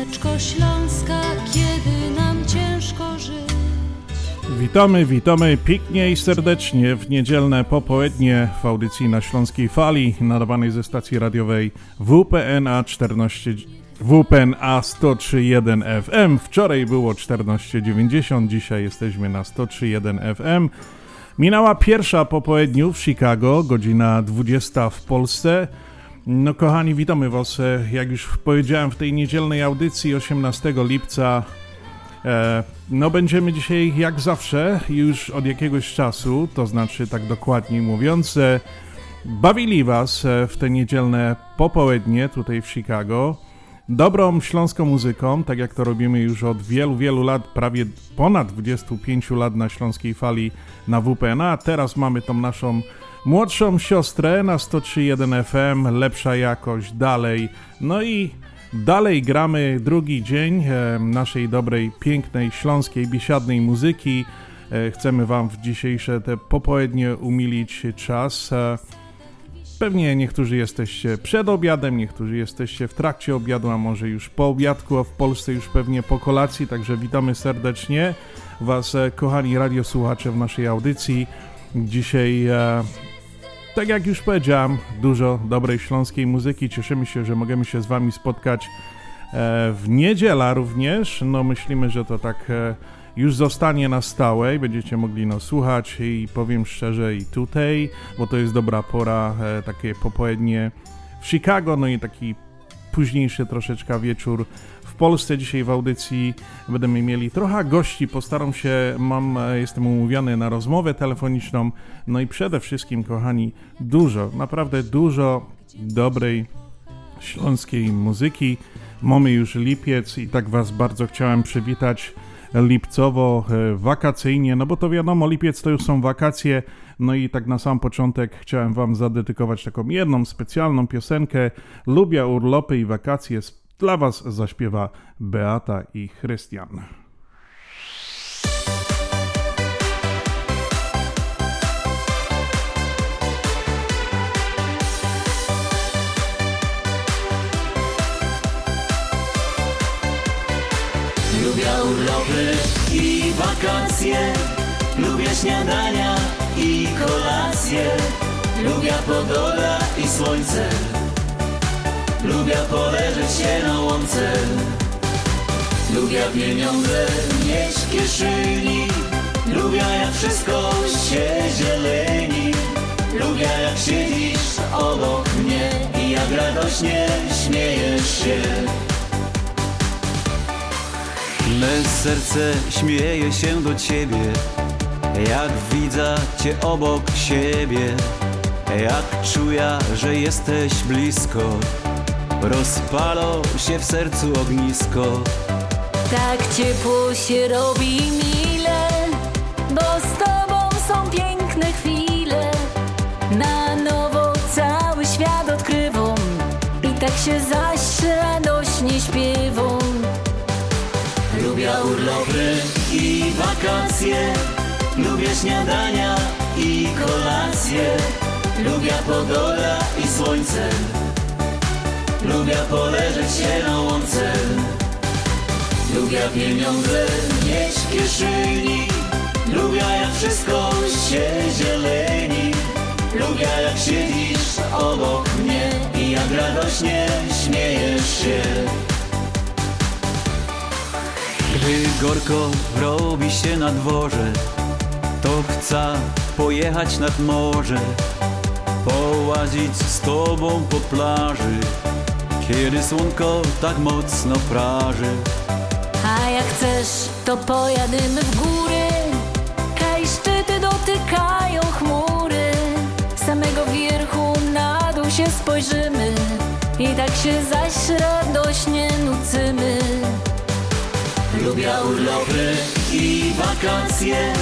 piosneczko Śląska, kiedy nam ciężko żyć. Witamy, witamy pięknie i serdecznie w niedzielne popołudnie w audycji na Śląskiej Fali, nadawanej ze stacji radiowej WPNA 14, WPNA 103.1 FM. Wczoraj było 14.90, dzisiaj jesteśmy na 103.1 FM. Minęła pierwsza po południu w Chicago, godzina 20 w Polsce. No kochani, witamy Was, e, jak już powiedziałem w tej niedzielnej audycji 18 lipca. E, no będziemy dzisiaj jak zawsze, już od jakiegoś czasu, to znaczy tak dokładniej mówiąc, e, bawili Was w te niedzielne popołudnie tutaj w Chicago dobrą śląską muzyką, tak jak to robimy już od wielu, wielu lat, prawie ponad 25 lat na śląskiej fali na WPN, a teraz mamy tą naszą młodszą siostrę na 103.1 FM, lepsza jakość, dalej, no i dalej gramy drugi dzień e, naszej dobrej, pięknej, śląskiej, biesiadnej muzyki. E, chcemy Wam w dzisiejsze te popołudnie umilić czas. E, Pewnie niektórzy jesteście przed obiadem, niektórzy jesteście w trakcie obiadu, a może już po obiadku, a w Polsce już pewnie po kolacji, także witamy serdecznie Was, kochani radiosłuchacze w naszej audycji. Dzisiaj, tak jak już powiedziałem, dużo dobrej śląskiej muzyki. Cieszymy się, że możemy się z Wami spotkać e, w niedziela również. No myślimy, że to tak e, już zostanie na stałe i będziecie mogli no, słuchać i powiem szczerze i tutaj, bo to jest dobra pora, e, takie popołudnie w Chicago, no i taki późniejszy troszeczkę wieczór Polsce. Dzisiaj w audycji będziemy mieli trochę gości, postaram się, mam, jestem umówiony na rozmowę telefoniczną, no i przede wszystkim, kochani, dużo, naprawdę dużo dobrej śląskiej muzyki. Mamy już lipiec i tak Was bardzo chciałem przywitać lipcowo, e, wakacyjnie, no bo to wiadomo, lipiec to już są wakacje, no i tak na sam początek chciałem Wam zadedykować taką jedną specjalną piosenkę. Lubię urlopy i wakacje, dla Was zaśpiewa Beata i Chrystian. Lubię urlopy i wakacje. Lubię śniadania i kolacje. Lubię pogoda i słońce Lubię poleżeć się na łące. Lubię pieniądze mieć w kieszeni. Lubię jak wszystko się zieleni. Lubię jak siedzisz obok mnie I jak radośnie śmiejesz się. Me serce śmieje się do ciebie, jak widzę cię obok siebie, jak czuję, że jesteś blisko, rozpalo się w sercu ognisko. Tak ciepło się robi mile, bo z tobą są piękne chwile. Na nowo cały świat odkrywam i tak się zaś radośnie śpiewam. Lubię urlopy i wakacje Lubię śniadania i kolacje Lubię pogoda i słońce Lubię poleżeć się na łące. Lubię pieniądze mieć w kieszeni. Lubię jak wszystko się zieleni. Lubię jak siedzisz obok mnie I jak radośnie śmiejesz się. Gdy gorko robi się na dworze, to chcę pojechać nad morze, połazić z tobą po plaży, kiedy słonko tak mocno praży. A jak chcesz, to pojadymy w góry, kaj szczyty dotykają chmury. Z samego wierchu na dół się spojrzymy i tak się zaś radośnie nucymy. Lubię urlopy i wakacje,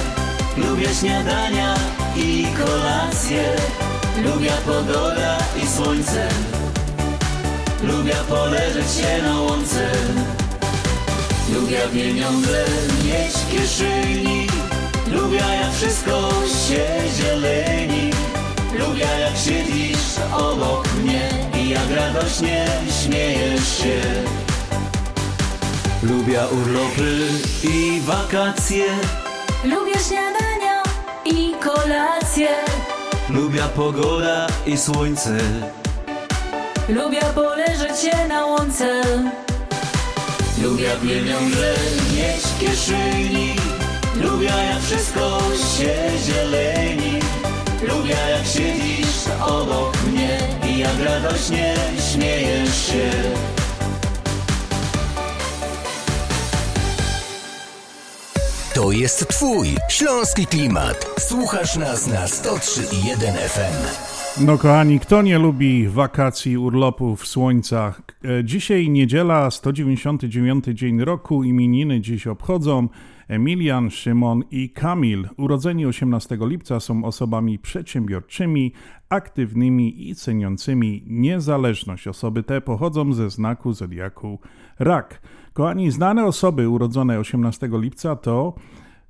lubię śniadania i kolacje, lubię pogoda i słońce, lubię poleżeć się na łące, lubię pieniądze mieć w kieszeni, lubię jak wszystko się zieleni, lubię jak siedzisz obok mnie i jak radośnie śmiejesz się. Lubię urlopy i wakacje, Lubię śniadania i kolacje, lubię pogoda i słońce, lubię poleżeć się na łące. lubię pieniądze mieć w kieszeni, lubię jak wszystko się zieleni, lubię jak siedzisz obok mnie i jak radośnie śmiejesz się. To jest Twój śląski klimat. Słuchasz nas na 103.1 FM. No kochani, kto nie lubi wakacji, urlopów, słońca? E, Dzisiaj niedziela, 199 dzień roku, imieniny dziś obchodzą Emilian, Szymon i Kamil. Urodzeni 18 lipca są osobami przedsiębiorczymi, aktywnymi i ceniącymi niezależność. Osoby te pochodzą ze znaku zodiaku Rak. Kochani, znane osoby urodzone 18 lipca to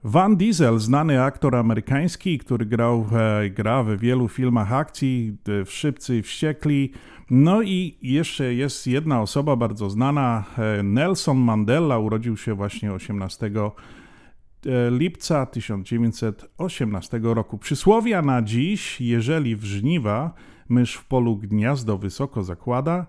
Van Diesel, znany aktor amerykański, który grał, e, gra w wielu filmach akcji, w Szybcy Wściekli. No i jeszcze jest jedna osoba bardzo znana, e, Nelson Mandela, urodził się właśnie 18 e, lipca 1918 roku. Przysłowia na dziś, jeżeli w żniwa mysz w polu gniazdo wysoko zakłada,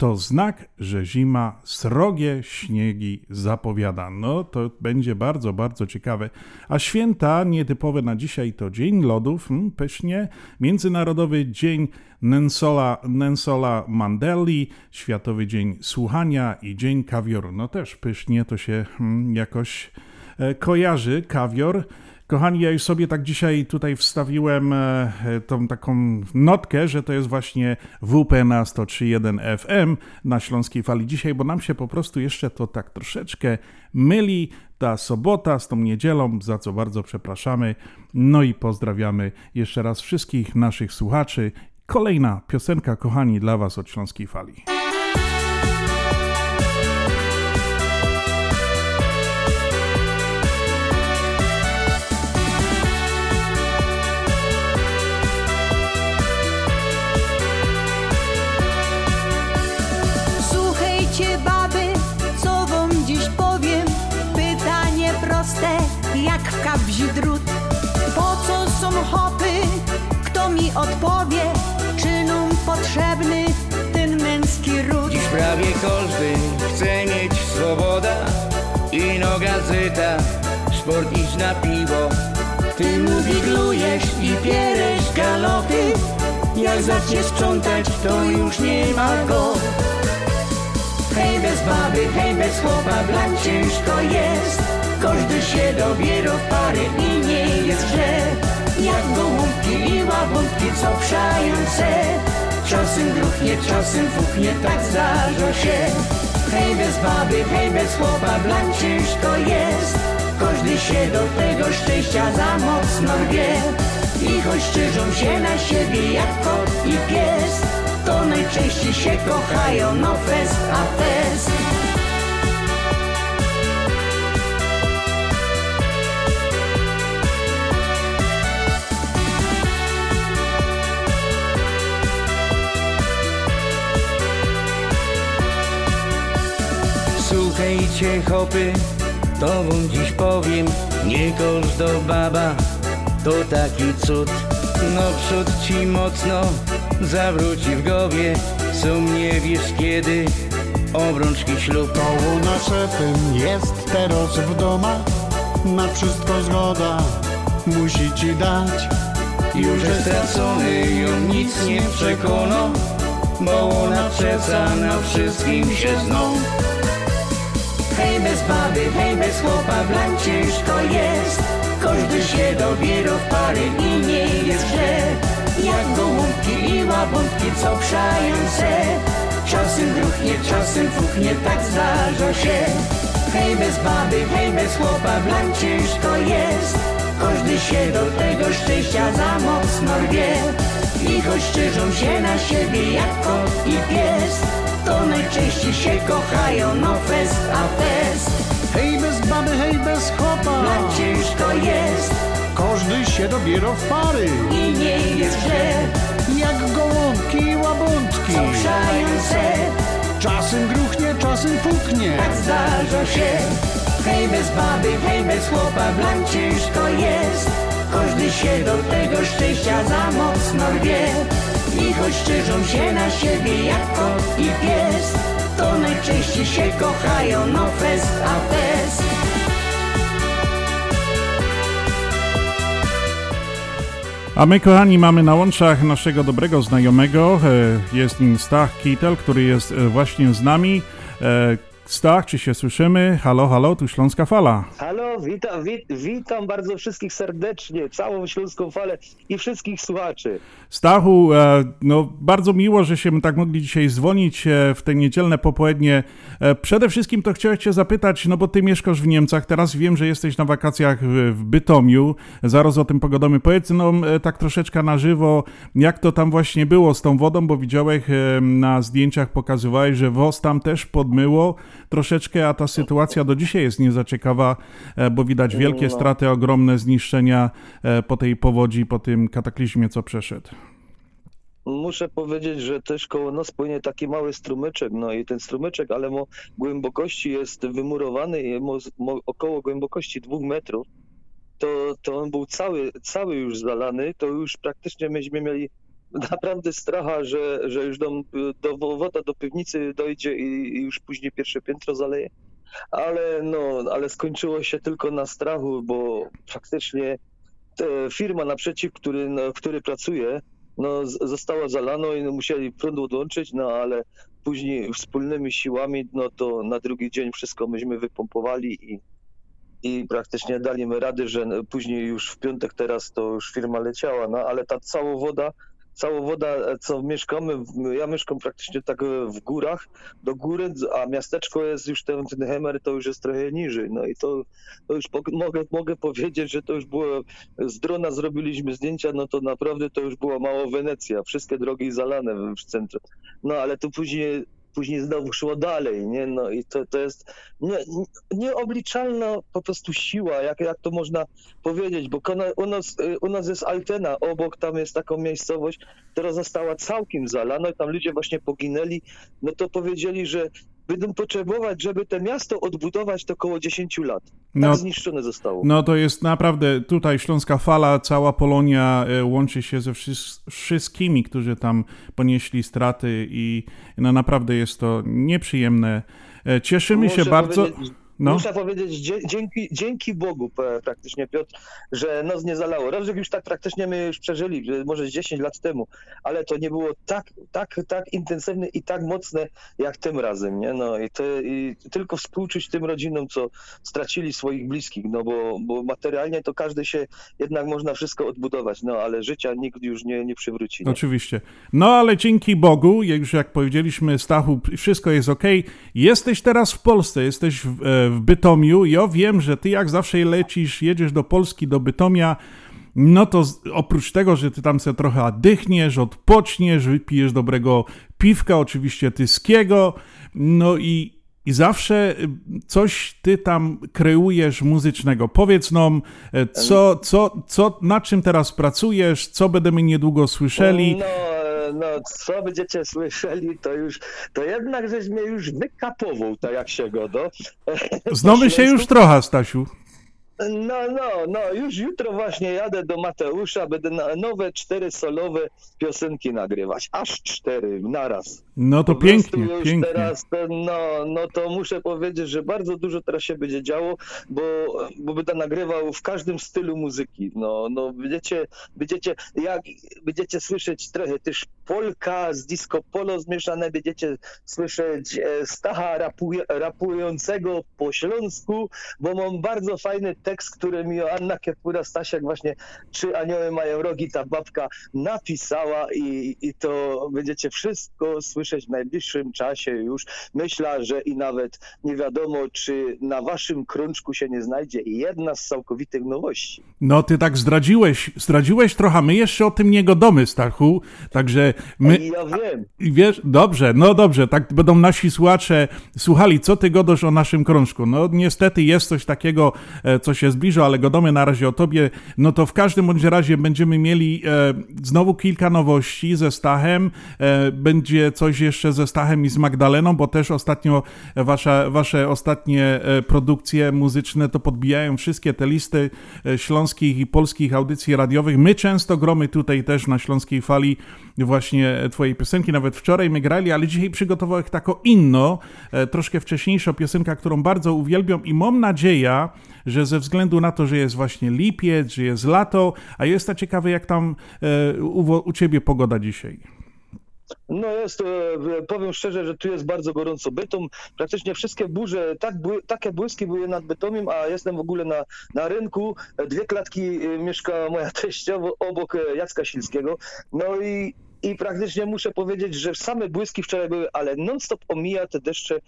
to znak, że zima srogie śniegi zapowiada. No to będzie bardzo, bardzo ciekawe. A święta nietypowe na dzisiaj to Dzień Lodów, hmm, pysznie, Międzynarodowy Dzień Nensola, Nensola Mandeli, Światowy Dzień Słuchania i Dzień Kawioru. No też pysznie to się hmm, jakoś e, kojarzy, kawior. Kochani, ja już sobie tak dzisiaj tutaj wstawiłem e, tą taką notkę, że to jest właśnie WP na 103.1 FM na Śląskiej Fali dzisiaj, bo nam się po prostu jeszcze to tak troszeczkę myli ta sobota z tą niedzielą, za co bardzo przepraszamy. No i pozdrawiamy jeszcze raz wszystkich naszych słuchaczy. Kolejna piosenka, kochani, dla Was od Śląskiej Fali. Hopy? Kto mi odpowie? Czy nam potrzebny ten męski ród? Dziś prawie każdy chce mieć swoboda Ino gazeta, sport iść na piwo Ty mu wiglujesz i pieresz galopy Jak zaczniesz sprzątać, to już nie ma go Hej bez baby, hej bez chłopa, blan ciężko jest Każdy się dobiera w pary i nie jest źle Jak gołąbki i łabątki, co przające Czasem gruchnie, czasem fuchnie, tak zdarza się. Hej bez baby, hej bez chłopa, blan ciężko jest. Każdy się do tego szczęścia za mocno wie. I choć szczyżą się na siebie jak kot i pies To najczęściej się kochają, no fest a fest Słuchajcie hopy, to wam dziś powiem Nie każda baba to taki cud. No przód ci mocno zawróci w głowie Sum nie wiesz kiedy obrączki ślub. Koło nasze tym jest teraz w domach Na wszystko zgoda musi ci dać. Już jest stracony, ją nic nie przekona Bo ona przeca na wszystkim się zną Hej bez baby, hej bez chłopa, blan ciężko jest Każdy się dobiera w pary i nie jest źle Jak gołąbki i łabątki, co przające Czas gruchnie, czasem fuchnie, tak zdarza się. Hej bez baby, hej bez chłopa, blank ciężko jest. Każdy się do tego szczęścia za mocno rwie. I choć się na siebie jak kot i pies, to najczęściej się kochają, no fest a fest. Hej bez baby, hej bez chłopa, Blank ciężko jest każdy się dobiera w pary. i nie jest źle, Jak gołąbki i łabątki. są szające. Czasem gruchnie, czasem puknie. tak zdarza się Hej bez baby, hej bez chłopa, blank ciężko jest Każdy się do tego szczęścia za mocno rwie I choć szczerzą się na siebie jak kot i pies To najczęściej się kochają, no fest a fest A my, kochani, mamy na łączach naszego dobrego znajomego. e, Jest nim Stach Kitel, który jest e, właśnie z nami. Stach, czy się słyszymy? Halo, halo, tu Śląska Fala. Halo, witam, wit, witam bardzo wszystkich serdecznie, całą Śląską Falę i wszystkich słuchaczy. Stachu, e, no bardzo miło, że się tak mogli dzisiaj dzwonić e, w te niedzielne popołudnie. E, Przede wszystkim to chciałem cię zapytać, no bo ty mieszkasz w Niemcach, teraz wiem, że jesteś na wakacjach w, Bytomiu, zaraz o tym pogadamy. Powiedz nam tak troszeczkę na żywo, jak to tam właśnie było z tą wodą, bo widziałeś na zdjęciach, pokazywałeś, że WOS tam też podmyło troszeczkę, a ta sytuacja do dzisiaj jest niezaciekawa, e, bo widać wielkie No. straty, ogromne zniszczenia e, po tej powodzi, po tym kataklizmie, co przeszedł. Muszę powiedzieć, że też koło nas płynie taki mały strumyczek, no i ten strumyczek, ale mo głębokości jest wymurowany i mo, mo, około głębokości dwóch metrów, to, to on był cały, cały już zalany, to już praktycznie myśmy mieli naprawdę stracha, że, że już do, do woda do piwnicy dojdzie i, i już później pierwsze piętro zaleje. Ale no, ale skończyło się tylko na strachu, bo faktycznie te firma naprzeciw, który, no, który pracuje, no, została zalana i no, musieli prąd odłączyć, no ale później wspólnymi siłami, no to na drugi dzień wszystko myśmy wypompowali i, i praktycznie dali my rady, że później już w piątek teraz to już firma leciała, no ale ta cała woda, cała woda, co mieszkamy, ja mieszkam praktycznie tak w górach, do góry, a miasteczko jest już ten, ten Hemer to już jest trochę niżej, no i to, to już po, mogę, mogę powiedzieć, że to już było z drona zrobiliśmy zdjęcia, no to naprawdę to już była mała Wenecja, wszystkie drogi zalane w- centrum. No ale to później, później znowu szło dalej, nie? No i to, to jest nie, nie- nieobliczalna po prostu siła, jak, jak to można powiedzieć, bo u nas, y, u nas jest Altena, obok tam jest taką miejscowość, która została całkiem zalana i tam ludzie właśnie poginęli, no to powiedzieli, że będą potrzebować, żeby to miasto odbudować to około 10 lat. Tak No- zniszczone zostało. No to jest naprawdę tutaj Śląska Fala, cała Polonia e, łączy się ze wszys- wszystkimi, którzy tam ponieśli straty i no naprawdę jest to nieprzyjemne. E, Cieszymy się bardzo. powiedzieć- No. Muszę powiedzieć, dzie- dzięki, dzięki Bogu p- praktycznie, Piotr, że nos nie zalało. Rozrzut już tak praktycznie my już przeżyli, że może z 10 lat temu, ale to nie było tak, tak, tak intensywne i tak mocne jak tym razem, nie? No i, to, i tylko współczuć tym rodzinom, co stracili swoich bliskich, no bo, bo materialnie to każdy się jednak można wszystko odbudować, no ale życia nikt już nie, nie przywróci. Nie? Oczywiście. No ale dzięki Bogu, jak już jak powiedzieliśmy, Stachu, wszystko jest ok. Jesteś teraz w Polsce, jesteś w, e, w Bytomiu. Ja wiem, że ty jak zawsze lecisz, jedziesz do Polski, do Bytomia. No to oprócz tego, że ty tam sobie trochę oddychniesz, odpoczniesz, wypijesz dobrego piwka, oczywiście tyskiego, no i, i zawsze y, coś ty tam kreujesz muzycznego. Powiedz nam, e, co, co, co, nad czym teraz pracujesz, co będziemy niedługo słyszeli. No, no, co będziecie słyszeli, to już, to jednak żeś mnie już wykapował, tak jak się go, no. Znamy się już trochę, Stasiu. No, no, no, już jutro właśnie jadę do Mateusza, będę nowe cztery solowe piosenki nagrywać, aż cztery naraz. No to pięknie, już pięknie. Teraz, no, no to muszę powiedzieć, że bardzo dużo teraz się będzie działo, bo, bo będę nagrywał w każdym stylu muzyki. No, no będziecie, będziecie, jak będziecie słyszeć trochę też polka z disco polo zmieszane, będziecie słyszeć e, Stacha rapującego po śląsku, bo mam bardzo fajny tekst, który mi Anna Kepura Stasiak właśnie Czy anioły mają rogi, ta babka napisała i, i to będziecie wszystko słyszeć w najbliższym czasie już. Myślę, że i nawet nie wiadomo, czy na waszym krączku się nie znajdzie jedna z całkowitych nowości. No ty tak zdradziłeś, zdradziłeś trochę, my jeszcze o tym nie godomy, Stachu, także my... Ja wiem. Wiesz, dobrze, no dobrze, tak będą nasi słuchacze słuchali, co ty godosz o naszym krążku. No niestety jest coś takiego, e, co się zbliża, ale godomy na razie o tobie. No to w każdym bądź razie będziemy mieli e, znowu kilka nowości ze Stachem. E, będzie coś jeszcze ze Stachem i z Magdaleną, bo też ostatnio wasza, wasze ostatnie e, produkcje muzyczne to podbijają wszystkie te listy e, śląskich i polskich audycji radiowych. My często gromy tutaj też na Śląskiej Fali właśnie twojej piosenki, nawet wczoraj my grali, ale dzisiaj przygotowałem tako inno, e, troszkę wcześniejsza piosenka, którą bardzo uwielbiam i mam nadzieję, że ze względu na to, że jest właśnie lipiec, że jest lato, a jestem ciekawy jak tam e, u, u ciebie pogoda dzisiaj. No jest, e, powiem szczerze, że tu jest bardzo gorąco. Bytom, praktycznie wszystkie burze, tak, takie błyski były nad Bytomiem, a jestem w ogóle na, na rynku. Dwie klatki mieszka moja teściowa obok Jacka Silskiego. No i i praktycznie muszę powiedzieć, że same błyski wczoraj były, ale non-stop omija te deszcze,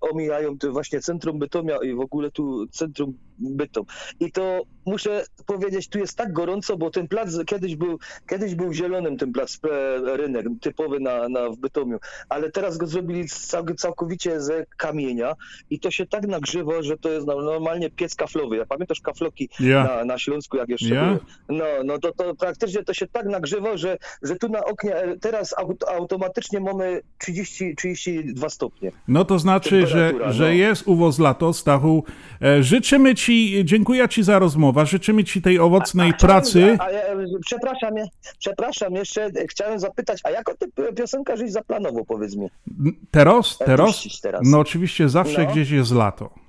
omijają to właśnie centrum Bytomia i w ogóle tu centrum Bytom. I to muszę powiedzieć, tu jest tak gorąco, bo ten plac kiedyś był, kiedyś był zielonym, ten plac e, rynek typowy na, na, w Bytomiu, ale teraz go zrobili cał, całkowicie ze kamienia i to się tak nagrzewa, że to jest normalnie piec kaflowy. Ja pamiętasz kafloki yeah. na, na Śląsku, jak jeszcze yeah. były? No, no to, to praktycznie to się tak nagrzewa, że, że tu na oknie teraz automatycznie mamy 30, 32 stopnie. No to znaczy, że, no. że jest uwoz lato, Stachu. E, życzymy Ci, dziękuję Ci za rozmowę życzymy Ci tej owocnej a, a pracy. A, przepraszam, przepraszam, jeszcze chciałem zapytać, a jak o tę piosenkę żeś zaplanował, powiedz mi? Teraz? Teraz? teraz. No oczywiście zawsze no. gdzieś jest lato.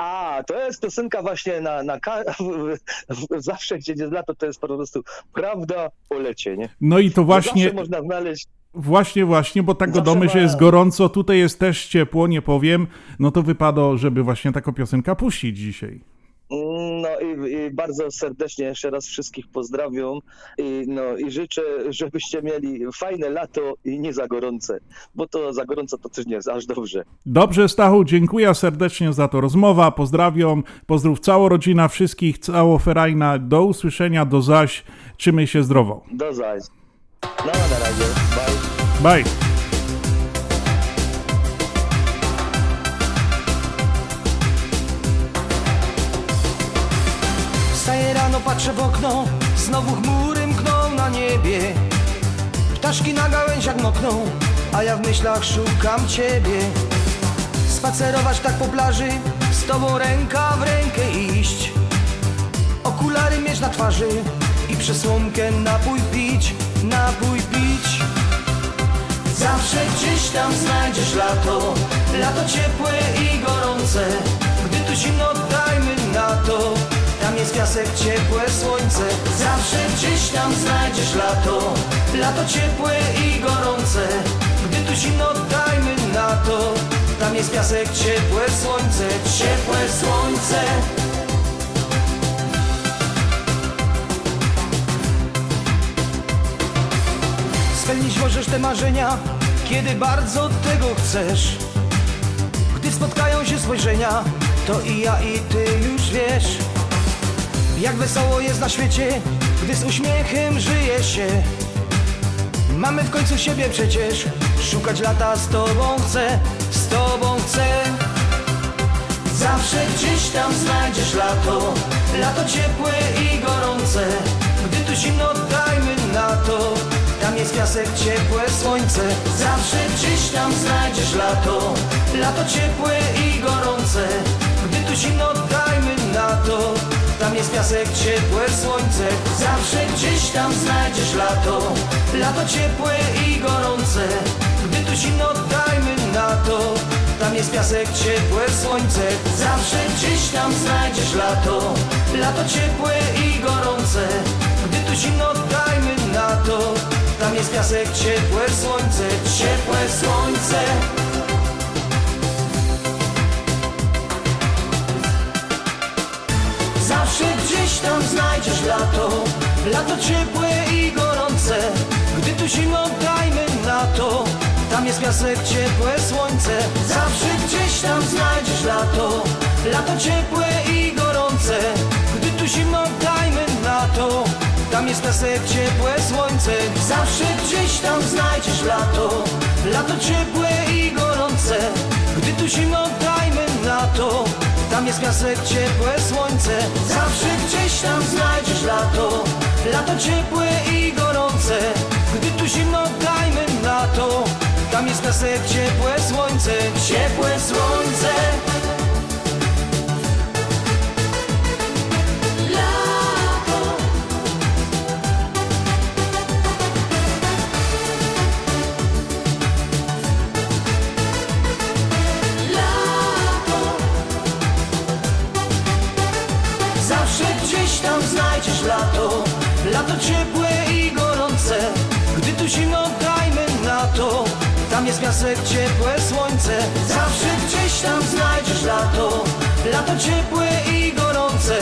A, to jest piosenka właśnie na, na zawsze gdzie jest lato, to jest po prostu prawda o lecie, nie? No i to właśnie... Zawsze można znaleźć Właśnie, właśnie, bo tak godomy, że jest gorąco, tutaj jest też ciepło, nie powiem, no to wypada, żeby właśnie taką piosenkę puścić dzisiaj. No i, i, bardzo serdecznie jeszcze raz wszystkich pozdrawiam i, no, i życzę, żebyście mieli fajne lato i nie za gorące, bo to za gorąco to też nie jest aż dobrze. Dobrze Stachu, dziękuję serdecznie za to rozmowa, pozdrawiam, pozdrów całą rodzina, wszystkich, cało ferajna, do usłyszenia, do zaś, trzymaj się zdrowo. Do zaś. No na razie, bye. Bye. Patrzę w okno, znowu chmury mkną na niebie. Ptaszki na gałęziach mokną, a ja w myślach szukam ciebie. Spacerować tak po plaży, z tobą ręka w rękę iść. Okulary mieć na twarzy i przesłonkę napój pić, napój pić. Zawsze gdzieś tam znajdziesz lato, lato ciepłe i gorące. Gdy tu zimno, dajmy na to tam jest piasek, ciepłe słońce. Zawsze gdzieś tam znajdziesz lato. Lato ciepłe i gorące. Gdy tu zimno, dajmy na to. Tam jest piasek, ciepłe słońce Ciepłe słońce. Spełnić możesz te marzenia Kiedy bardzo tego chcesz. Gdy spotkają się spojrzenia To i ja i ty już wiesz jak wesoło jest na świecie, gdy z uśmiechem żyje się. Mamy w końcu siebie przecież Szukać lata z tobą chcę, z tobą chcę. Zawsze gdzieś tam znajdziesz lato Lato ciepłe i gorące. Gdy tu zimno dajmy na to Tam jest piasek, ciepłe słońce. Zawsze gdzieś tam znajdziesz lato Lato ciepłe i gorące. Gdy tu zimno dajmy na to tam jest piasek, ciepłe słońce. Zawsze gdzieś tam znajdziesz lato. Lato ciepłe i gorące. Gdy tu zimno dajmy na to. Tam jest piasek, ciepłe słońce. Zawsze gdzieś tam znajdziesz lato. Lato ciepłe i gorące. Gdy tu zimno dajmy na to. Tam jest piasek, ciepłe słońce, ciepłe słońce gdzieś tam znajdziesz lato. Lato ciepłe i gorące Gdy tu zimno dajmy na to. Tam jest piasek, ciepłe słońce Zawsze gdzieś tam znajdziesz lato. Lato ciepłe i gorące Gdy tu zimno dajmy na to. Tam jest piasek, ciepłe słońce Zawsze gdzieś tam znajdziesz lato. Lato ciepłe i gorące Gdy tu zimno dajmy na to. Tam jest piasek, ciepłe słońce Zawsze tam znajdziesz lato. Lato ciepłe i gorące Gdy tu zimno dajmy na to. Tam jest piasek, ciepłe słońce Ciepłe słońce Lato ciepłe i gorące. Gdy tu zimno dajmy na to. Tam jest piasek, ciepłe słońce. Zawsze gdzieś tam znajdziesz lato. Lato ciepłe i gorące.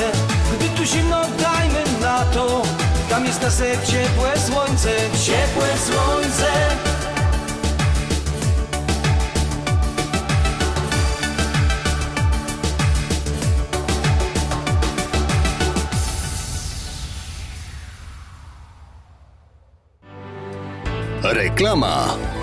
Gdy tu zimno dajmy na to. Tam jest piasek, ciepłe słońce. Ciepłe słońce Reklama.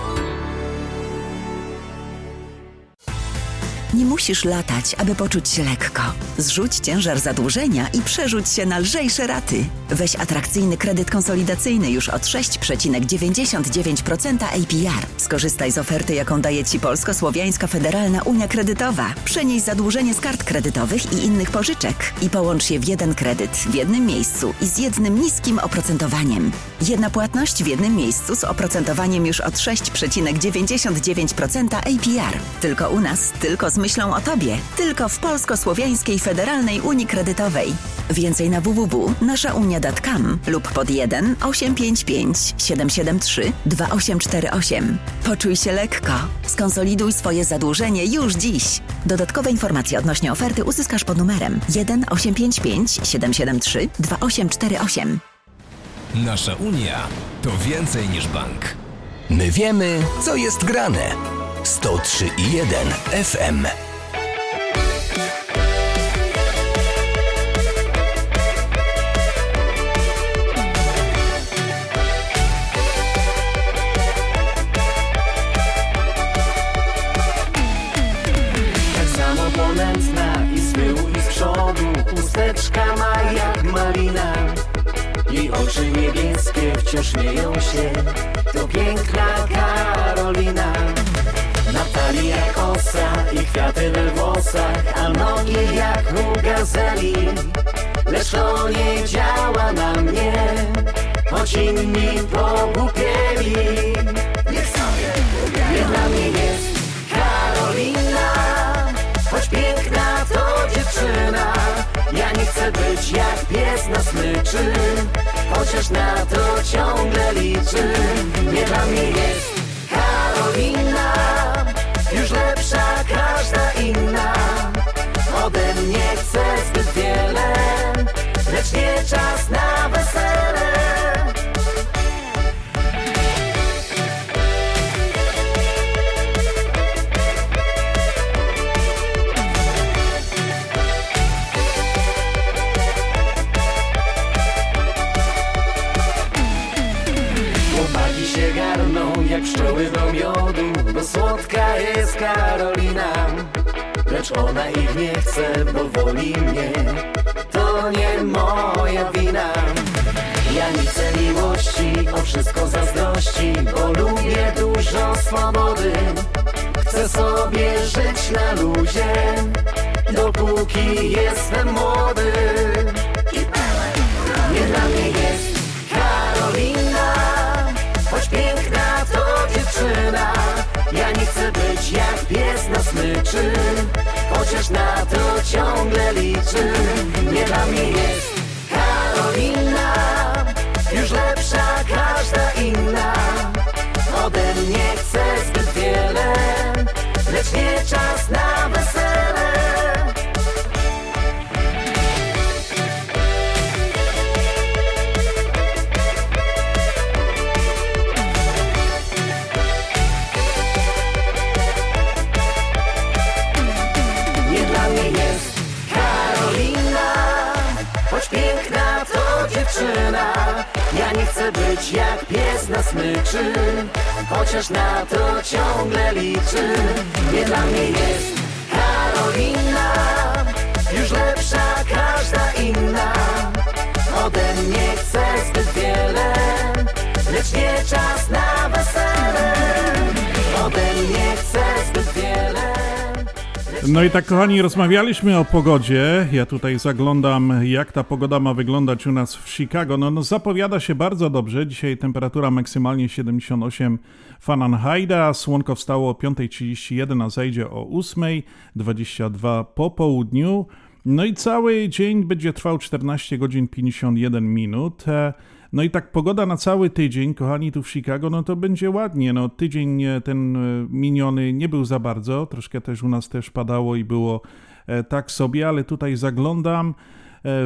Nie musisz latać, aby poczuć się lekko. Zrzuć ciężar zadłużenia i przerzuć się na lżejsze raty. Weź atrakcyjny kredyt konsolidacyjny już od 6,99% APR. Skorzystaj z oferty, jaką daje Ci Polsko-Słowiańska Federalna Unia Kredytowa. Przenieś zadłużenie z kart kredytowych i innych pożyczek i połącz je w jeden kredyt w jednym miejscu i z jednym niskim oprocentowaniem. Jedna płatność w jednym miejscu z oprocentowaniem już od 6,99% APR. Tylko u nas, tylko z myślą o Tobie. Tylko w Polsko-Słowiańskiej Federalnej Unii Kredytowej. Więcej na www.naszaunia.com lub pod 1 855 773 2848. Poczuj się lekko. Skonsoliduj swoje zadłużenie już dziś. Dodatkowe informacje odnośnie oferty uzyskasz pod numerem 1 855 773 2848. Nasza Unia to więcej niż bank. My wiemy, co jest grane. 103 i 1 FM. Tak Chusteczka ma jak malina Jej oczy niebieskie wciąż śmieją się To piękna Karolina kwiaty we włosach A nogi jak u gazeli Lecz to nie działa na mnie Choć inni pogłupieli Niech sobie Nie dla mnie jest Karolina Choć piękna to dziewczyna. Ja nie chcę być jak pies na smyczy Chociaż na to ciągle liczy. Nie dla mnie jest Karolina Ich nie chce, bo woli mnie. To nie moja wina. Ja nie chcę miłości, o wszystko zazdrości Bo lubię dużo swobody. Chcę sobie żyć na luzie Dopóki jestem młody. Nie dla mnie jest Karolina Choć piękna to dziewczyna. Ja nie chcę być jak pies na smyczy Chociaż na to ciągle liczy. Nie mnie jest chcę być jak pies na smyczy. Chociaż na to ciągle liczy. Nie dla mnie jest Karolina Już lepsza każda inna. Ode mnie chce zbyt wiele Lecz nie czas na wesele. Ode mnie chce zbyt No i tak, kochani, rozmawialiśmy o pogodzie. Ja tutaj zaglądam, jak ta pogoda ma wyglądać u nas w Chicago. No, no zapowiada się bardzo dobrze. Dzisiaj temperatura maksymalnie 78 Fahrenheita. Słonko wstało o 5.31, a zajdzie o 8.22 po południu. No i cały dzień będzie trwał 14 godzin 51 minut. E, no i tak pogoda na cały tydzień, kochani, tu w Chicago, no to będzie ładnie. No tydzień e, ten e, miniony nie był za bardzo, troszkę też u nas też padało i było tak sobie, ale tutaj zaglądam.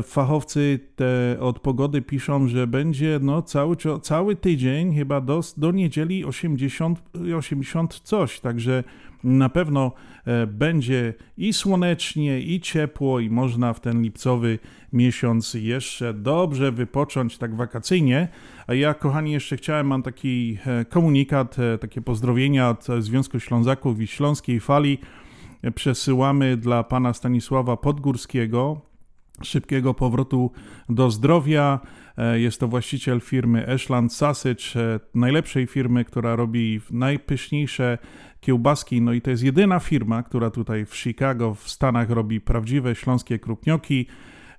Fachowcy te od pogody piszą, że będzie no, cały, cały tydzień, chyba do, do niedzieli 80, 80 coś, także na pewno e, będzie i słonecznie, i ciepło, i można w ten lipcowy miesiąc jeszcze dobrze wypocząć tak wakacyjnie. A ja, kochani, jeszcze chciałem, mam taki e, komunikat, e, takie pozdrowienia od Związku Ślązaków i Śląskiej Fali. Przesyłamy dla pana Stanisława Podgórskiego, szybkiego powrotu do zdrowia. Jest to właściciel firmy Ashland Sausage, najlepszej firmy, która robi najpyszniejsze kiełbaski. No i to jest jedyna firma, która tutaj w Chicago, w Stanach robi prawdziwe śląskie krupnioki.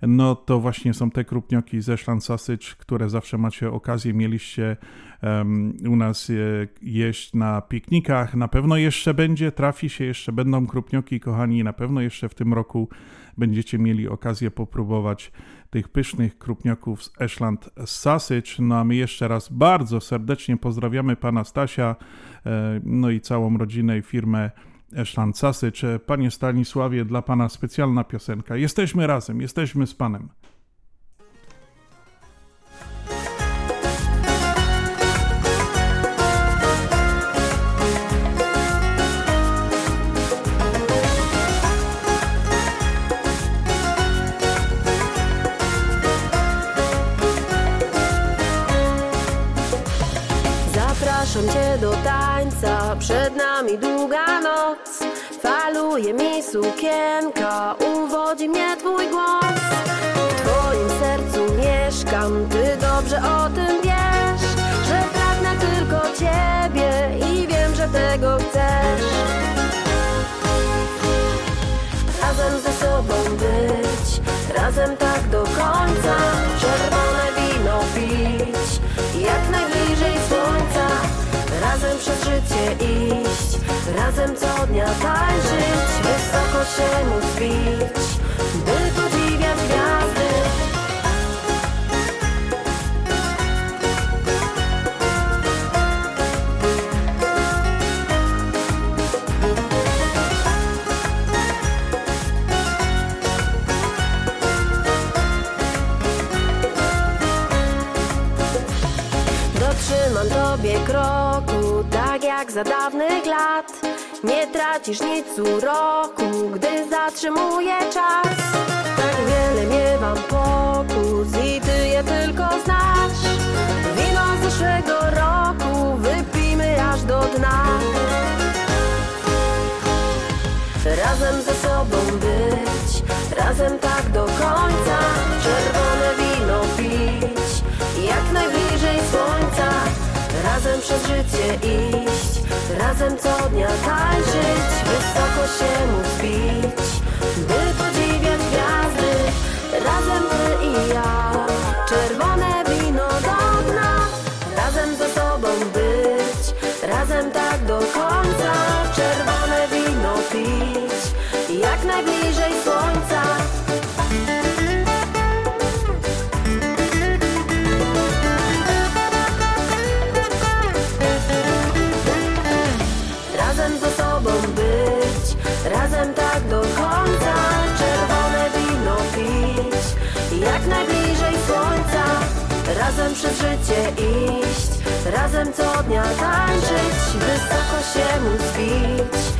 No to właśnie są te krupnioki ze Szlan Sausage, które zawsze macie okazję, mieliście um, u nas je, jeść na piknikach. Na pewno jeszcze będzie, trafi się, jeszcze będą krupnioki, kochani, na pewno jeszcze w tym roku będziecie mieli okazję popróbować tych pysznych krupnioków z Ashland Sausage. No a my jeszcze raz bardzo serdecznie pozdrawiamy pana Stasia, e, no i całą rodzinę i firmę Ashland Sausage. Panie Stanisławie, dla pana specjalna piosenka. Jesteśmy razem, jesteśmy z panem. Długa noc. Faluje mi sukienka, uwodzi mnie twój głos. W twoim sercu mieszkam, ty dobrze o tym wiesz Że pragnę tylko ciebie i wiem, że tego chcesz. Razem ze sobą być, razem tak do końca przez życie iść. Razem co dnia tańczyć Wysoko się móc bić. By podziwiać gwiazdy za dawnych lat. Nie tracisz nic uroku, gdy zatrzymuje czas. Tak wiele miewam pokus i ty je tylko znasz Wino z zeszłego roku wypijmy aż do dna. Razem ze sobą być, razem tak do Razem przez życie iść, razem co dnia tańczyć Wysoko się móc bić, by podziwiać gwiazdy Razem ty i ja, przez życie iść, razem co dnia tańczyć Wysoko się móc bić,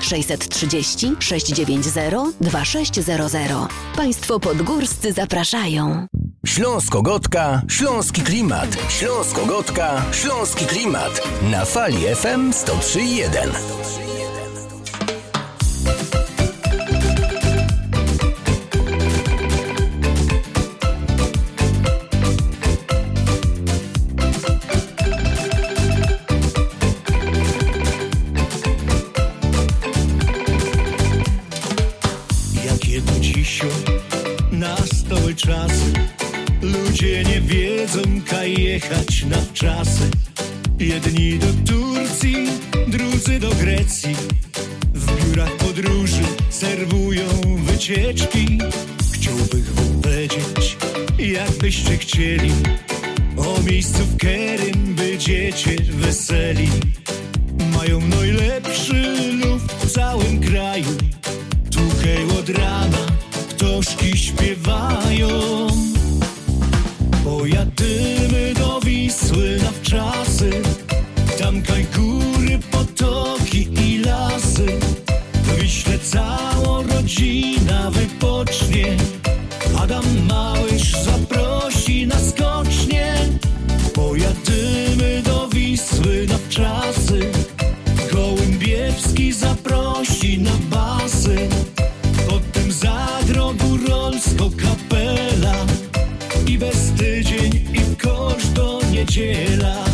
630 690 2600. Państwo podgórscy zapraszają. Śląsko-Gotka, Śląski Klimat. Śląsko-Gotka, Śląski Klimat. Na fali FM 103.1. jechać na wczasy. Jedni do Turcji, drudzy do Grecji. W biurach podróży serwują wycieczki. Chciałbym wam powiedzieć, jakbyście chcieli. O miejscu w Kerym będziecie weseli. Mają najlepszy do niedziela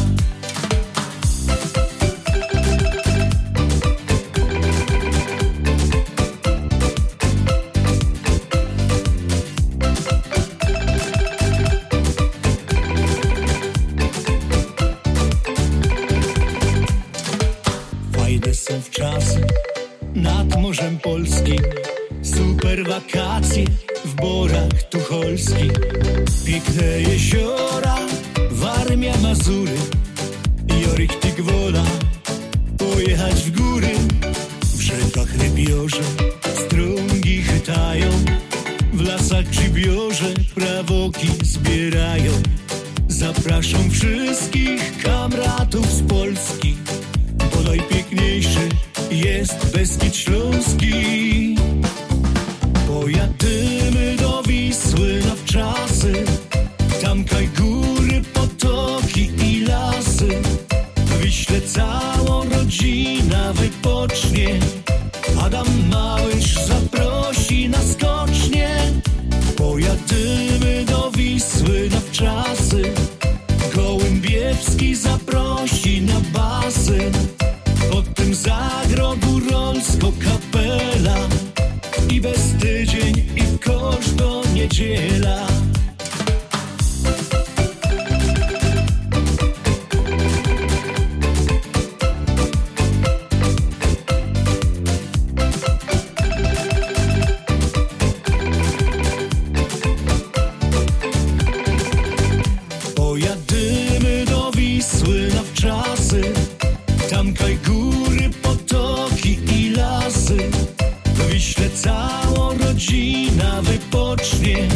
wypocznie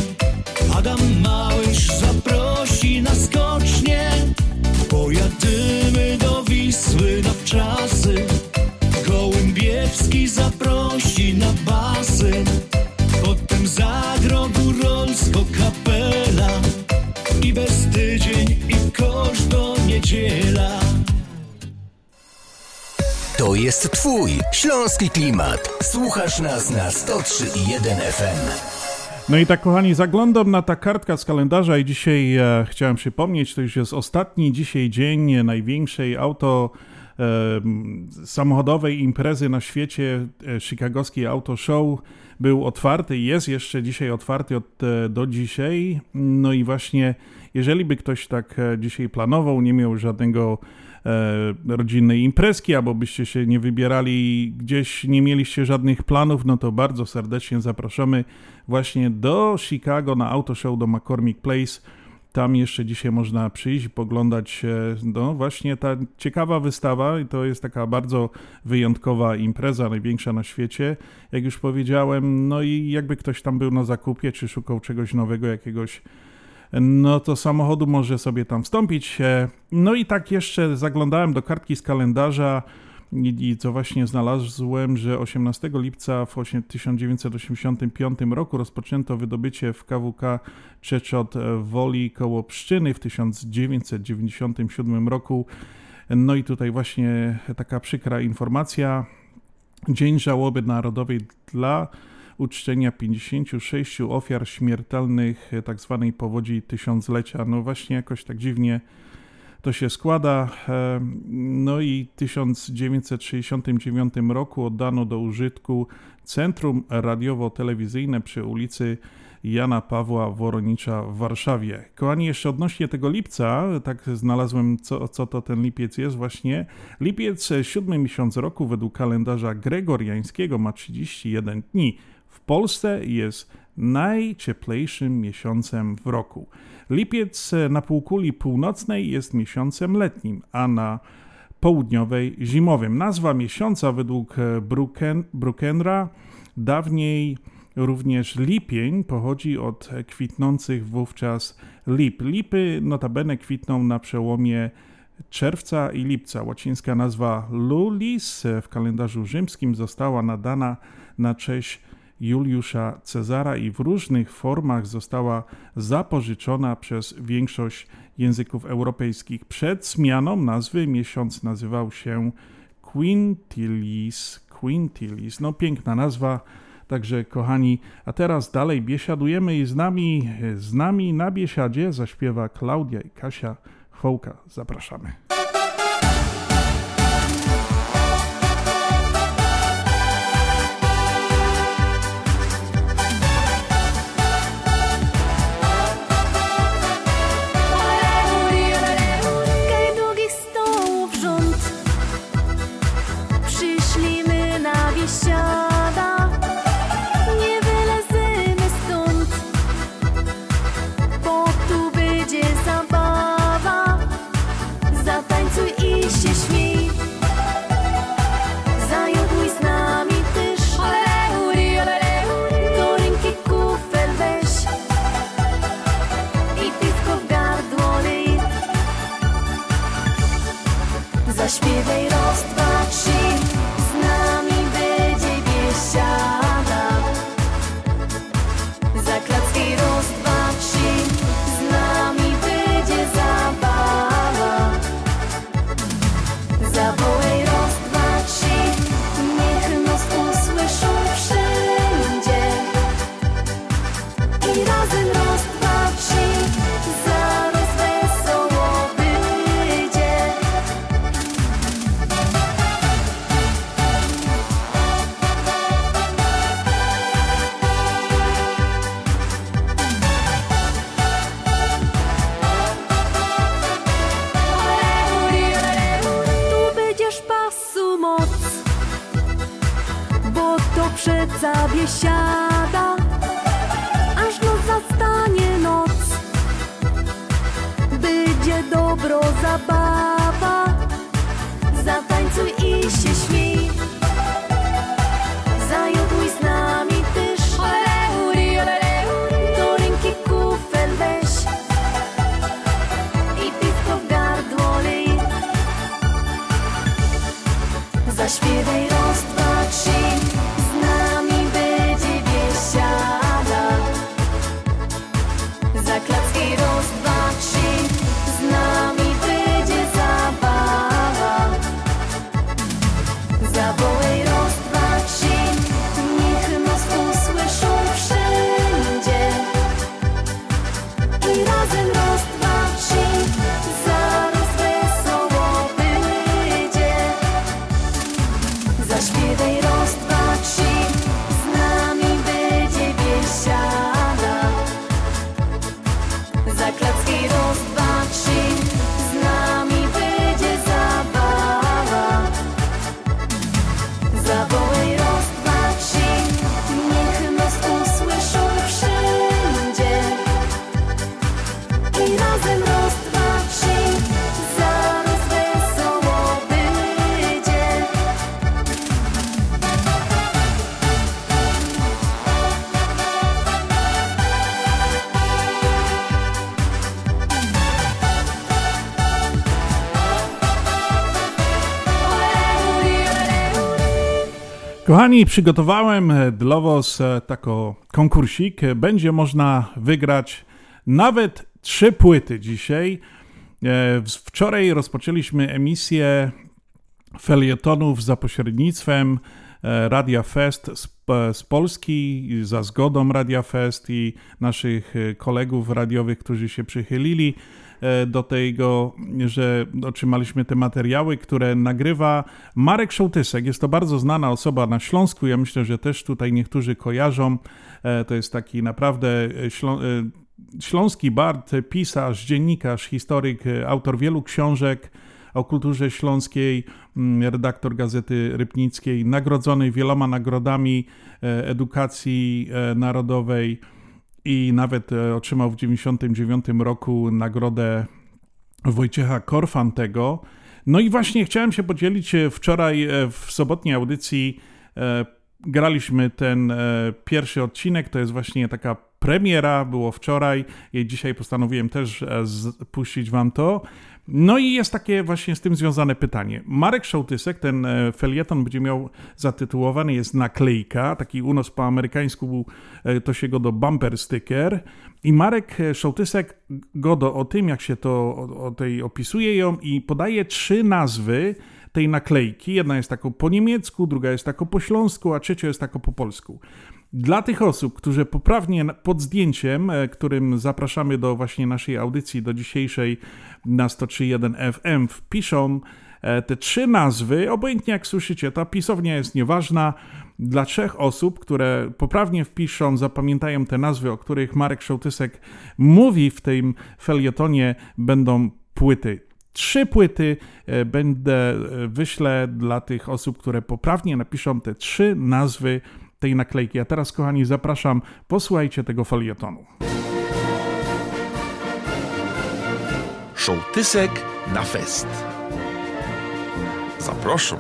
Adam Małysz zaprosi na skocznie. Pojadymy To jest Twój Śląski Klimat. Słuchasz nas na 103.1 FM. No i tak, kochani, zaglądam na ta kartka z kalendarza i dzisiaj e, chciałem przypomnieć, to już jest ostatni dzisiaj dzień największej auto e, samochodowej imprezy na świecie, e, Auto Show był otwarty jest jeszcze dzisiaj otwarty od, e, do dzisiaj. No i właśnie, jeżeli by ktoś tak e, dzisiaj planował, nie miał żadnego rodzinnej imprezki, albo byście się nie wybierali gdzieś, nie mieliście żadnych planów, no to bardzo serdecznie zapraszamy właśnie do Chicago na Auto Show do McCormick Place. Tam jeszcze dzisiaj można przyjść i poglądać no właśnie ta ciekawa wystawa i to jest taka bardzo wyjątkowa impreza, największa na świecie, jak już powiedziałem, no i jakby ktoś tam był na zakupie, czy szukał czegoś nowego, jakiegoś no to samochodu może sobie tam wstąpić. No i tak jeszcze zaglądałem do kartki z kalendarza i, co właśnie znalazłem, że 18 lipca w 1985 roku rozpoczęto wydobycie w KWK Czeczot Woli koło Pszczyny w 1997 roku. No i tutaj właśnie taka przykra informacja. Dzień żałoby narodowej dla uczczenia 56 ofiar śmiertelnych tzw. Tak powodzi tysiąclecia. No właśnie jakoś tak dziwnie to się składa. No i w 1969 roku oddano do użytku Centrum Radiowo-Telewizyjne przy ulicy Jana Pawła Woronicza w Warszawie. Kochani, jeszcze odnośnie tego lipca, tak znalazłem, co, co to ten lipiec jest właśnie. Lipiec, siódmy miesiąc roku, według kalendarza gregoriańskiego ma 31 dni. W Polsce jest najcieplejszym miesiącem w roku. Lipiec na półkuli północnej jest miesiącem letnim, a na południowej zimowym. Nazwa miesiąca według Brucken, dawniej również lipień pochodzi od kwitnących wówczas lip. Lipy notabene kwitną na przełomie czerwca i lipca. Łacińska nazwa lulis w kalendarzu rzymskim została nadana na cześć Juliusza Cezara i w różnych formach została zapożyczona przez większość języków europejskich. Przed zmianą nazwy miesiąc nazywał się Quintilis. Quintilis. No piękna nazwa. Także kochani, a teraz dalej biesiadujemy i z nami, z nami na biesiadzie zaśpiewa Klaudia i Kasia Chwołka. Zapraszamy. Kochani, przygotowałem dla Was e, taką konkursik. Będzie można wygrać nawet trzy płyty dzisiaj. E, wczoraj rozpoczęliśmy emisję felietonów za pośrednictwem e, Radia Fest z, z, Polski, za zgodą Radia Fest i naszych kolegów radiowych, którzy się przychylili. E, do tego, że otrzymaliśmy te materiały, które nagrywa Marek Szołtysek. Jest to bardzo znana osoba na Śląsku. Ja myślę, że też tutaj niektórzy kojarzą. E, to jest taki naprawdę e, ślą śląski bard, pisarz, dziennikarz, historyk, autor wielu książek o kulturze śląskiej, mm, redaktor Gazety Rybnickiej, nagrodzony wieloma nagrodami edukacji narodowej i nawet e, otrzymał w 1999 roku nagrodę Wojciecha Korfantego. No i właśnie chciałem się podzielić. E, wczoraj e, w sobotniej audycji graliśmy ten pierwszy odcinek. To jest właśnie taka premiera, było wczoraj i dzisiaj postanowiłem też puścić wam to. No i jest takie właśnie z tym związane pytanie. Marek Szołtysek, ten e, felieton będzie miał zatytułowany, jest naklejka, taki u nas po amerykańsku e, to się go do bumper sticker i Marek e, Szołtysek go do o tym, jak się to o, o tej opisuje ją i podaje trzy nazwy tej naklejki. Jedna jest taką po niemiecku, druga jest taką po śląsku, a trzecia jest taką po polsku. Dla tych osób, którzy poprawnie pod zdjęciem, e, którym zapraszamy do właśnie naszej audycji, do dzisiejszej na 103.1 FM, wpiszą e, te trzy nazwy, obojętnie jak słyszycie, ta pisownia jest nieważna. Dla trzech osób, które poprawnie wpiszą, zapamiętają te nazwy, o których Marek Szołtysek mówi w tym felietonie, będą płyty. Trzy płyty e, będę wyślę dla tych osób, które poprawnie napiszą te trzy nazwy tej naklejki. A teraz, kochani, zapraszam, posłuchajcie tego folietonu. Szołtysek na fest. Zapraszam.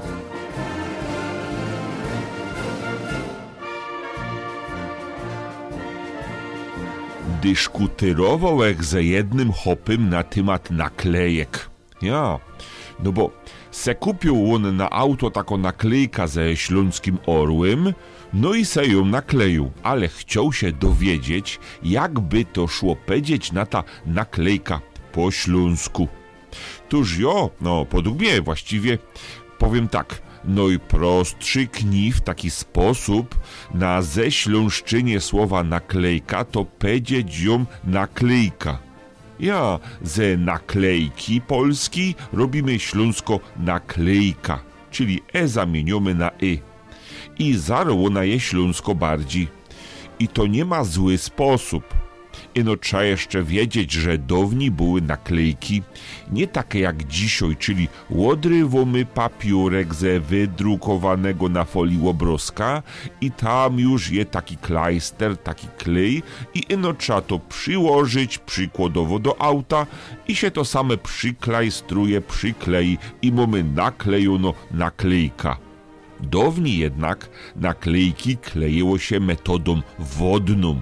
Dyskutyrował jak ze jednym hopem na temat naklejek. Ja, no bo se kupił on na auto taką naklejka ze śląskim orłem, no i se ją nakleił, ale chciał się dowiedzieć, jakby to szło powiedzieć na ta naklejka po śląsku. Tuż jo, no podług mnie właściwie powiem tak, no i prostszy kni w taki sposób na ześląszczynie słowa naklejka to powiedzieć ją naklejka. Ja ze naklejki polski robimy śląsko naklejka, czyli e zamieniamy na y i zarło na je śląsko bardziej. I to nie ma zły sposób. Ino trzeba jeszcze wiedzieć, że dawni były naklejki nie takie jak dzisiaj, czyli łodrywomy papiurek ze wydrukowanego na folii łobroska i tam już je taki klejster, taki klej i ino trzeba to przyłożyć przykładowo do auta i się to same przyklajstruje, przyklei i mamy naklejono naklejka. Dawniej jednak naklejki kleiło się metodą wodną,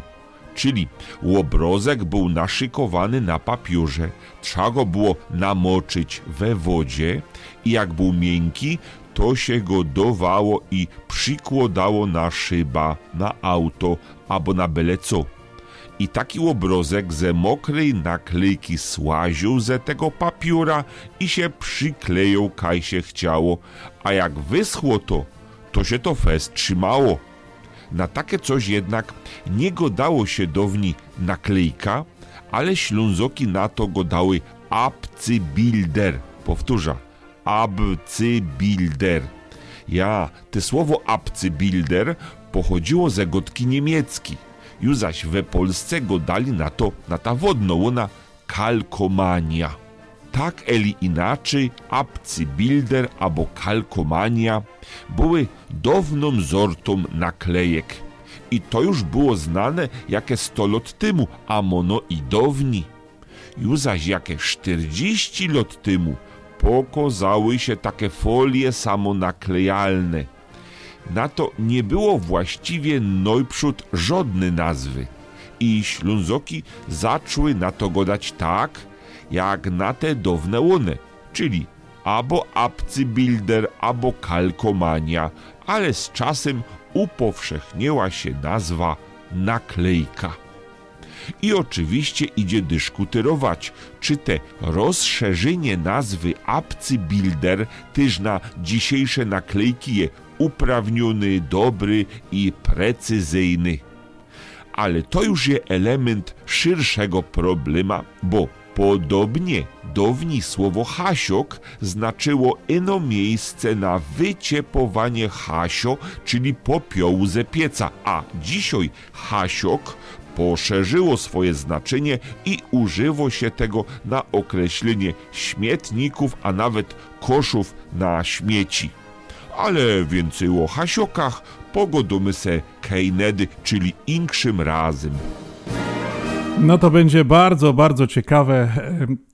czyli łobrozek był naszykowany na papierze, trzeba go było namoczyć we wodzie i jak był miękki, to się go dowało i przykładało na szyba, na auto albo na byle co. I taki obrozek ze mokrej naklejki słaził ze tego papiura i się przykleją, kaj się chciało, a jak wyschło to, to się to fest trzymało. Na takie coś jednak nie godało się downi naklejka, ale ślązoki na to godały abcybilder. Powtórzę, abcybilder. Ja, te słowo abcybilder pochodziło ze gotki niemiecki. Już zaś we Polsce go dali na to, na ta wodno, kalkomania. Tak eli inaczej abcybilder albo kalkomania były dawną zortą naklejek. I to już było znane jakie 100 lat temu, a mono i dawni. Już zaś jakie 40 lat temu pokazały się takie folie samonaklejalne. Na to nie było właściwie najprzód żadnej nazwy. I ślązoki zaczęły na to godać tak, jak na te dawne łony, czyli albo apcybilder, albo kalkomania, ale z czasem upowszechniła się nazwa naklejka. I oczywiście idzie dyskuterować, czy te rozszerzenie nazwy apcybilder też na dzisiejsze naklejki je uprawniony, dobry i precyzyjny. Ale to już jest element szerszego problema, bo Podobnie dawniej słowo hasiok znaczyło ino miejsce na wyciepowanie hasio, czyli popiołu ze pieca, a dzisiaj hasiok poszerzyło swoje znaczenie i użyło się tego na określenie śmietników, a nawet koszów na śmieci. Ale więcej o hasiokach pogodomy se kejnedy, czyli inkszym razem. No to będzie bardzo, bardzo ciekawe.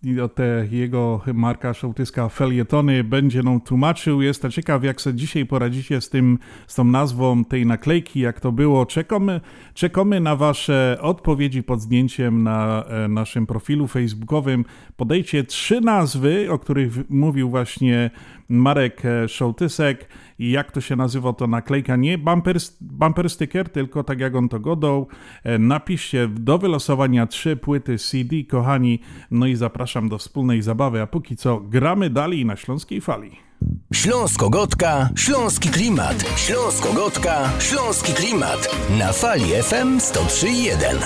I o te jego Marka Szołtyska felietony będzie nam tłumaczył. Jestem ciekaw, jak sobie dzisiaj poradzicie z tym, z tą nazwą tej naklejki, jak to było. Czekamy, czekamy na wasze odpowiedzi pod zdjęciem na e, naszym profilu facebookowym. Podejcie trzy nazwy, o których mówił właśnie Marek e, Szołtysek i jak to się nazywa to naklejka, nie bumper, bumper sticker, tylko tak jak on to godał. E, napiszcie do wylosowania trzy płyty CD, kochani, no i zapraszam do wspólnej zabawy, a póki co gramy dalej na Śląskiej Fali. Śląsko-Gotka, Śląski Klimat. Śląsko-Gotka, Śląski Klimat. Na fali FM 103.1.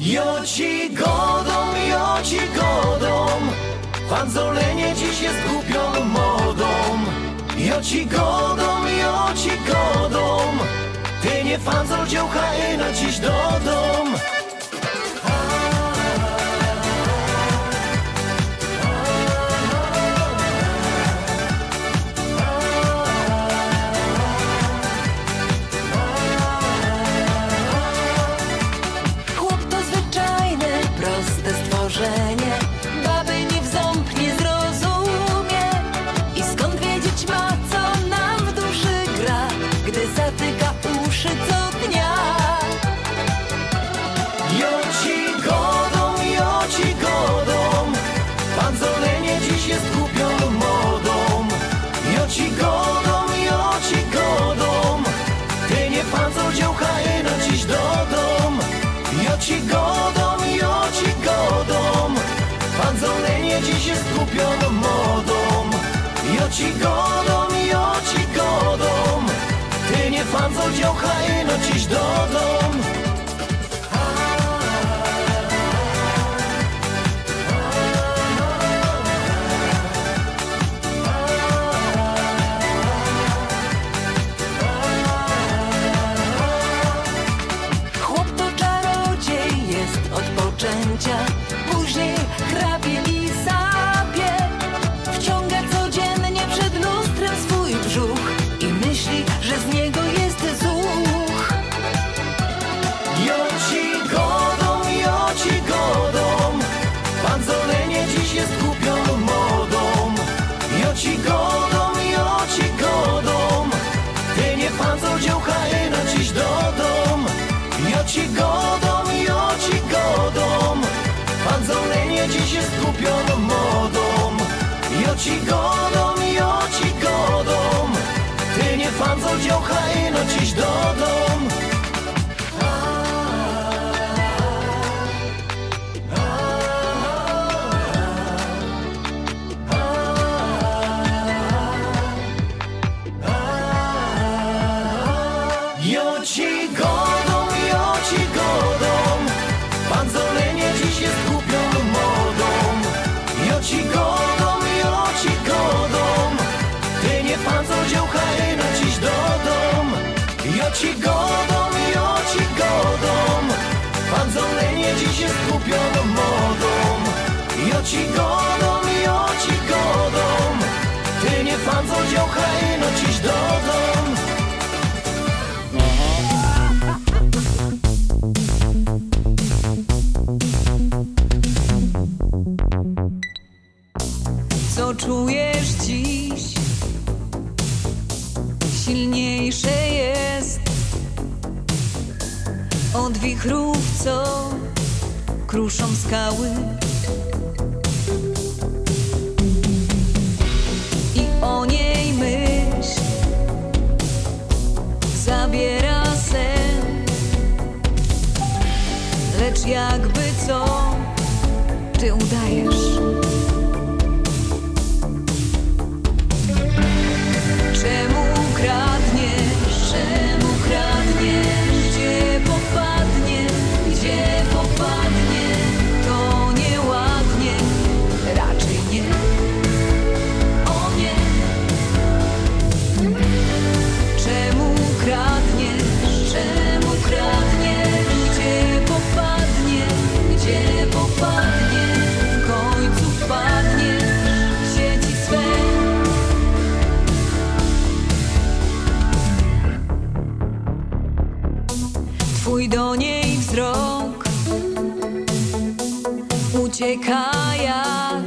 Joci godą, joci godą, fanzolenie dziś jest. Joci godą, joci godą, ty nie fanzol dziołcha i na dziś do kruszą skały. Twój do niej wzrok ucieka jak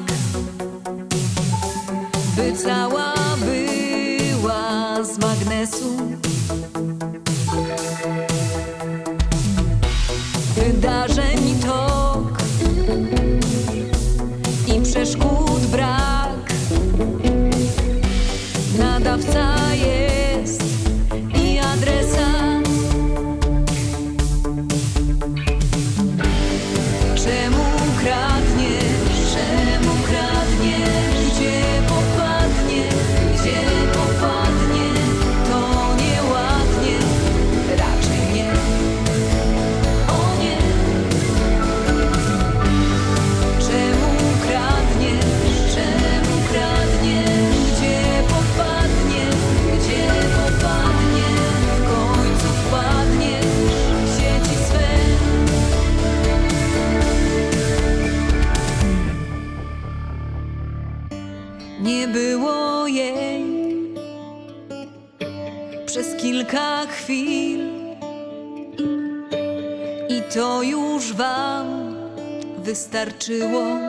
by cała była z magnesu. Wystarczyło.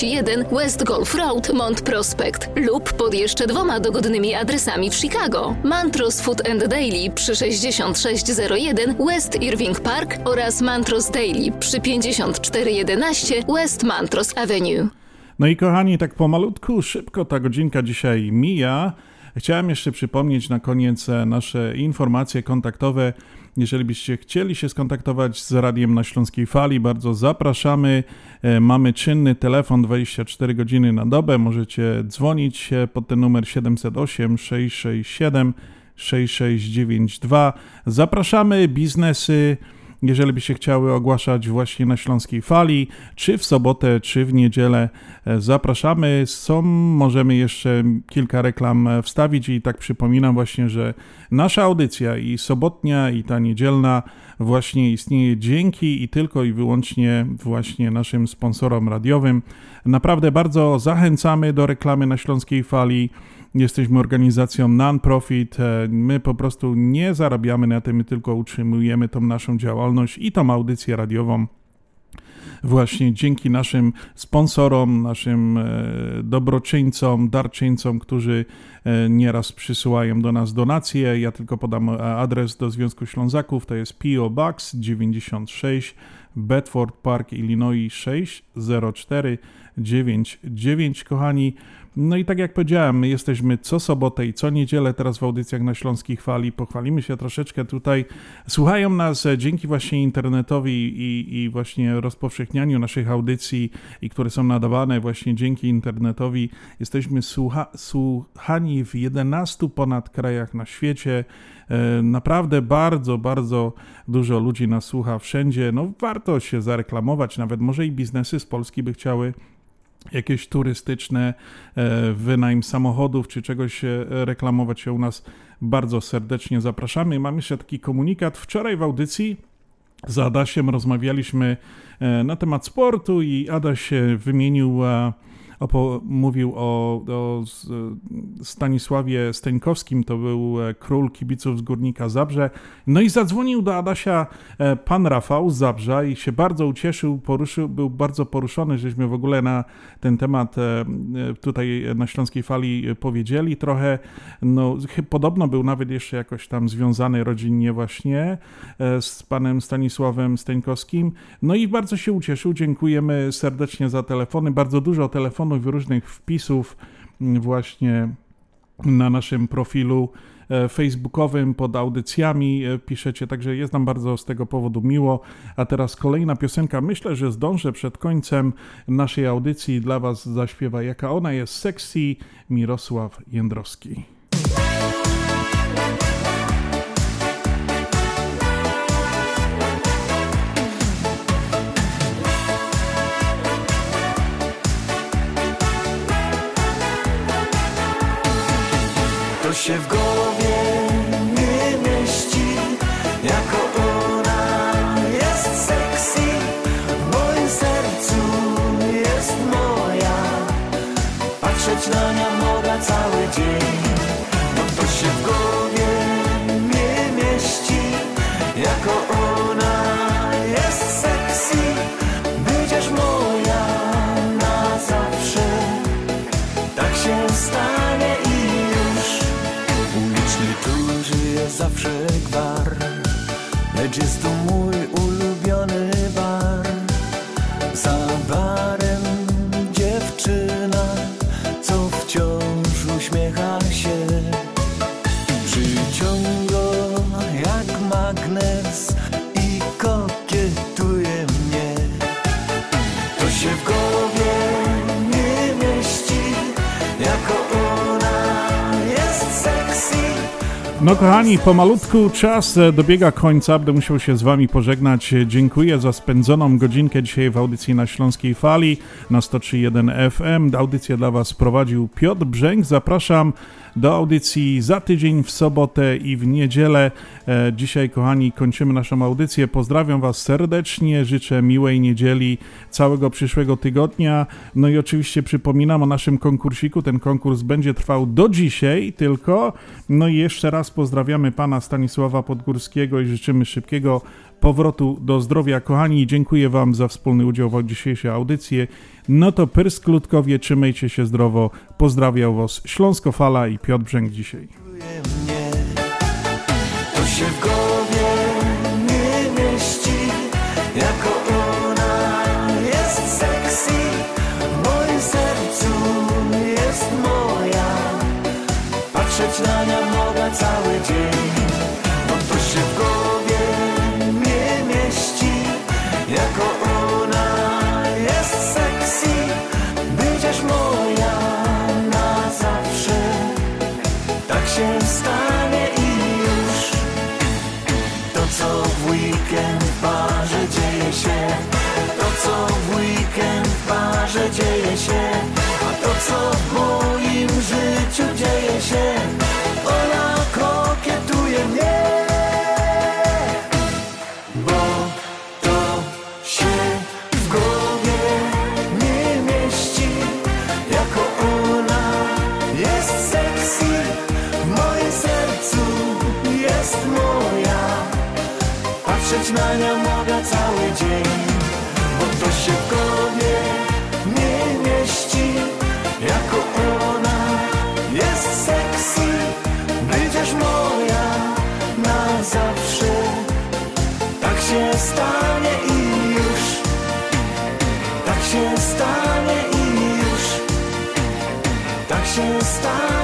West Golf Road, Mont Prospect lub pod jeszcze dwoma dogodnymi adresami w Chicago. Mantros Food and Daily przy 6601 West Irving Park oraz Mantros Daily przy 5411 West Mantros Avenue. No i kochani, tak pomalutku, szybko ta godzinka dzisiaj mija. Chciałem jeszcze przypomnieć na koniec nasze informacje kontaktowe. Jeżeli byście chcieli się skontaktować z Radiem na Śląskiej Fali, bardzo zapraszamy. E, Mamy czynny telefon 24 godziny na dobę. Możecie dzwonić pod ten numer 708 667 6692. Zapraszamy biznesy jeżeli by się chciały ogłaszać właśnie na Śląskiej Fali, czy w sobotę, czy w niedzielę, e, zapraszamy. Są, możemy jeszcze kilka reklam e, wstawić i tak przypominam właśnie, że nasza audycja i sobotnia, i ta niedzielna właśnie istnieje dzięki i tylko i wyłącznie właśnie naszym sponsorom radiowym. Naprawdę bardzo zachęcamy do reklamy na Śląskiej Fali. Jesteśmy organizacją non-profit. e, My po prostu nie zarabiamy na tym, tylko utrzymujemy tą naszą działalność i tą audycję radiową właśnie dzięki naszym sponsorom, naszym e, dobroczyńcom, darczyńcom, którzy e, nieraz przysyłają do nas donacje. Ja tylko podam adres do Związku Ślązaków, to jest PO Box 96 Bedford Park, Illinois 60499, kochani. No i tak jak powiedziałem, my jesteśmy co sobotę i co niedzielę teraz w audycjach na Śląskich Fali. Pochwalimy się troszeczkę tutaj. Słuchają nas e, dzięki właśnie internetowi i, i właśnie rozpowszechnianiu naszych audycji, i które są nadawane właśnie dzięki internetowi. Jesteśmy słucha słuchani w 11 ponad krajach na świecie. E, naprawdę bardzo, bardzo dużo ludzi nas słucha wszędzie. No warto się zareklamować, nawet może i biznesy z Polski by chciały jakieś turystyczne, e, wynajem samochodów czy czegoś e, reklamować się u nas, bardzo serdecznie zapraszamy. Mam jeszcze taki komunikat. Wczoraj w audycji z Adasiem rozmawialiśmy e, na temat sportu i Adaś wymienił opo- mówił o, o Stanisławie Steńkowskim, to był e, król kibiców z Górnika Zabrze. No i zadzwonił do Adasia e, pan Rafał z Zabrza i się bardzo ucieszył, poruszył, był bardzo poruszony, żeśmy w ogóle na ten temat e, tutaj na Śląskiej Fali powiedzieli trochę. No, podobno był nawet jeszcze jakoś tam związany rodzinnie właśnie z panem Stanisławem Steńkowskim. No i bardzo się ucieszył. Dziękujemy serdecznie za telefony. Bardzo dużo telefonów i różnych wpisów mm, właśnie na naszym profilu e, facebookowym pod audycjami e, piszecie, także jest nam bardzo z tego powodu miło. A teraz kolejna piosenka. Myślę, że zdążę przed końcem naszej audycji dla Was zaśpiewa, jaka ona jest sexy, Mirosław Jędrowski. W głowie nie mieści. Jako ona jest sexy W moim sercu jest moja. Patrzeć na nią mogę cały dzień No kochani, pomalutku czas dobiega końca, będę musiał się z wami pożegnać. Dziękuję za spędzoną godzinkę dzisiaj w audycji na Śląskiej Fali na 103.1 FM. Audycję dla was prowadził Piotr Brzęk. Zapraszam do audycji za tydzień w sobotę i w niedzielę. E, dzisiaj, kochani, kończymy naszą audycję. Pozdrawiam Was serdecznie, życzę miłej niedzieli, całego przyszłego tygodnia. No i oczywiście przypominam o naszym konkursiku. Ten konkurs będzie trwał do dzisiaj tylko. No i jeszcze raz pozdrawiamy pana Stanisława Podgórskiego i życzymy szybkiego powrotu do zdrowia. Kochani, dziękuję Wam za wspólny udział w dzisiejszej audycji. No to Pyrsk Ludkowie, trzymajcie się zdrowo. Pozdrawiał Was Śląsko Fala i Piotr Brzęk dzisiaj. Na nią mogę cały Tak się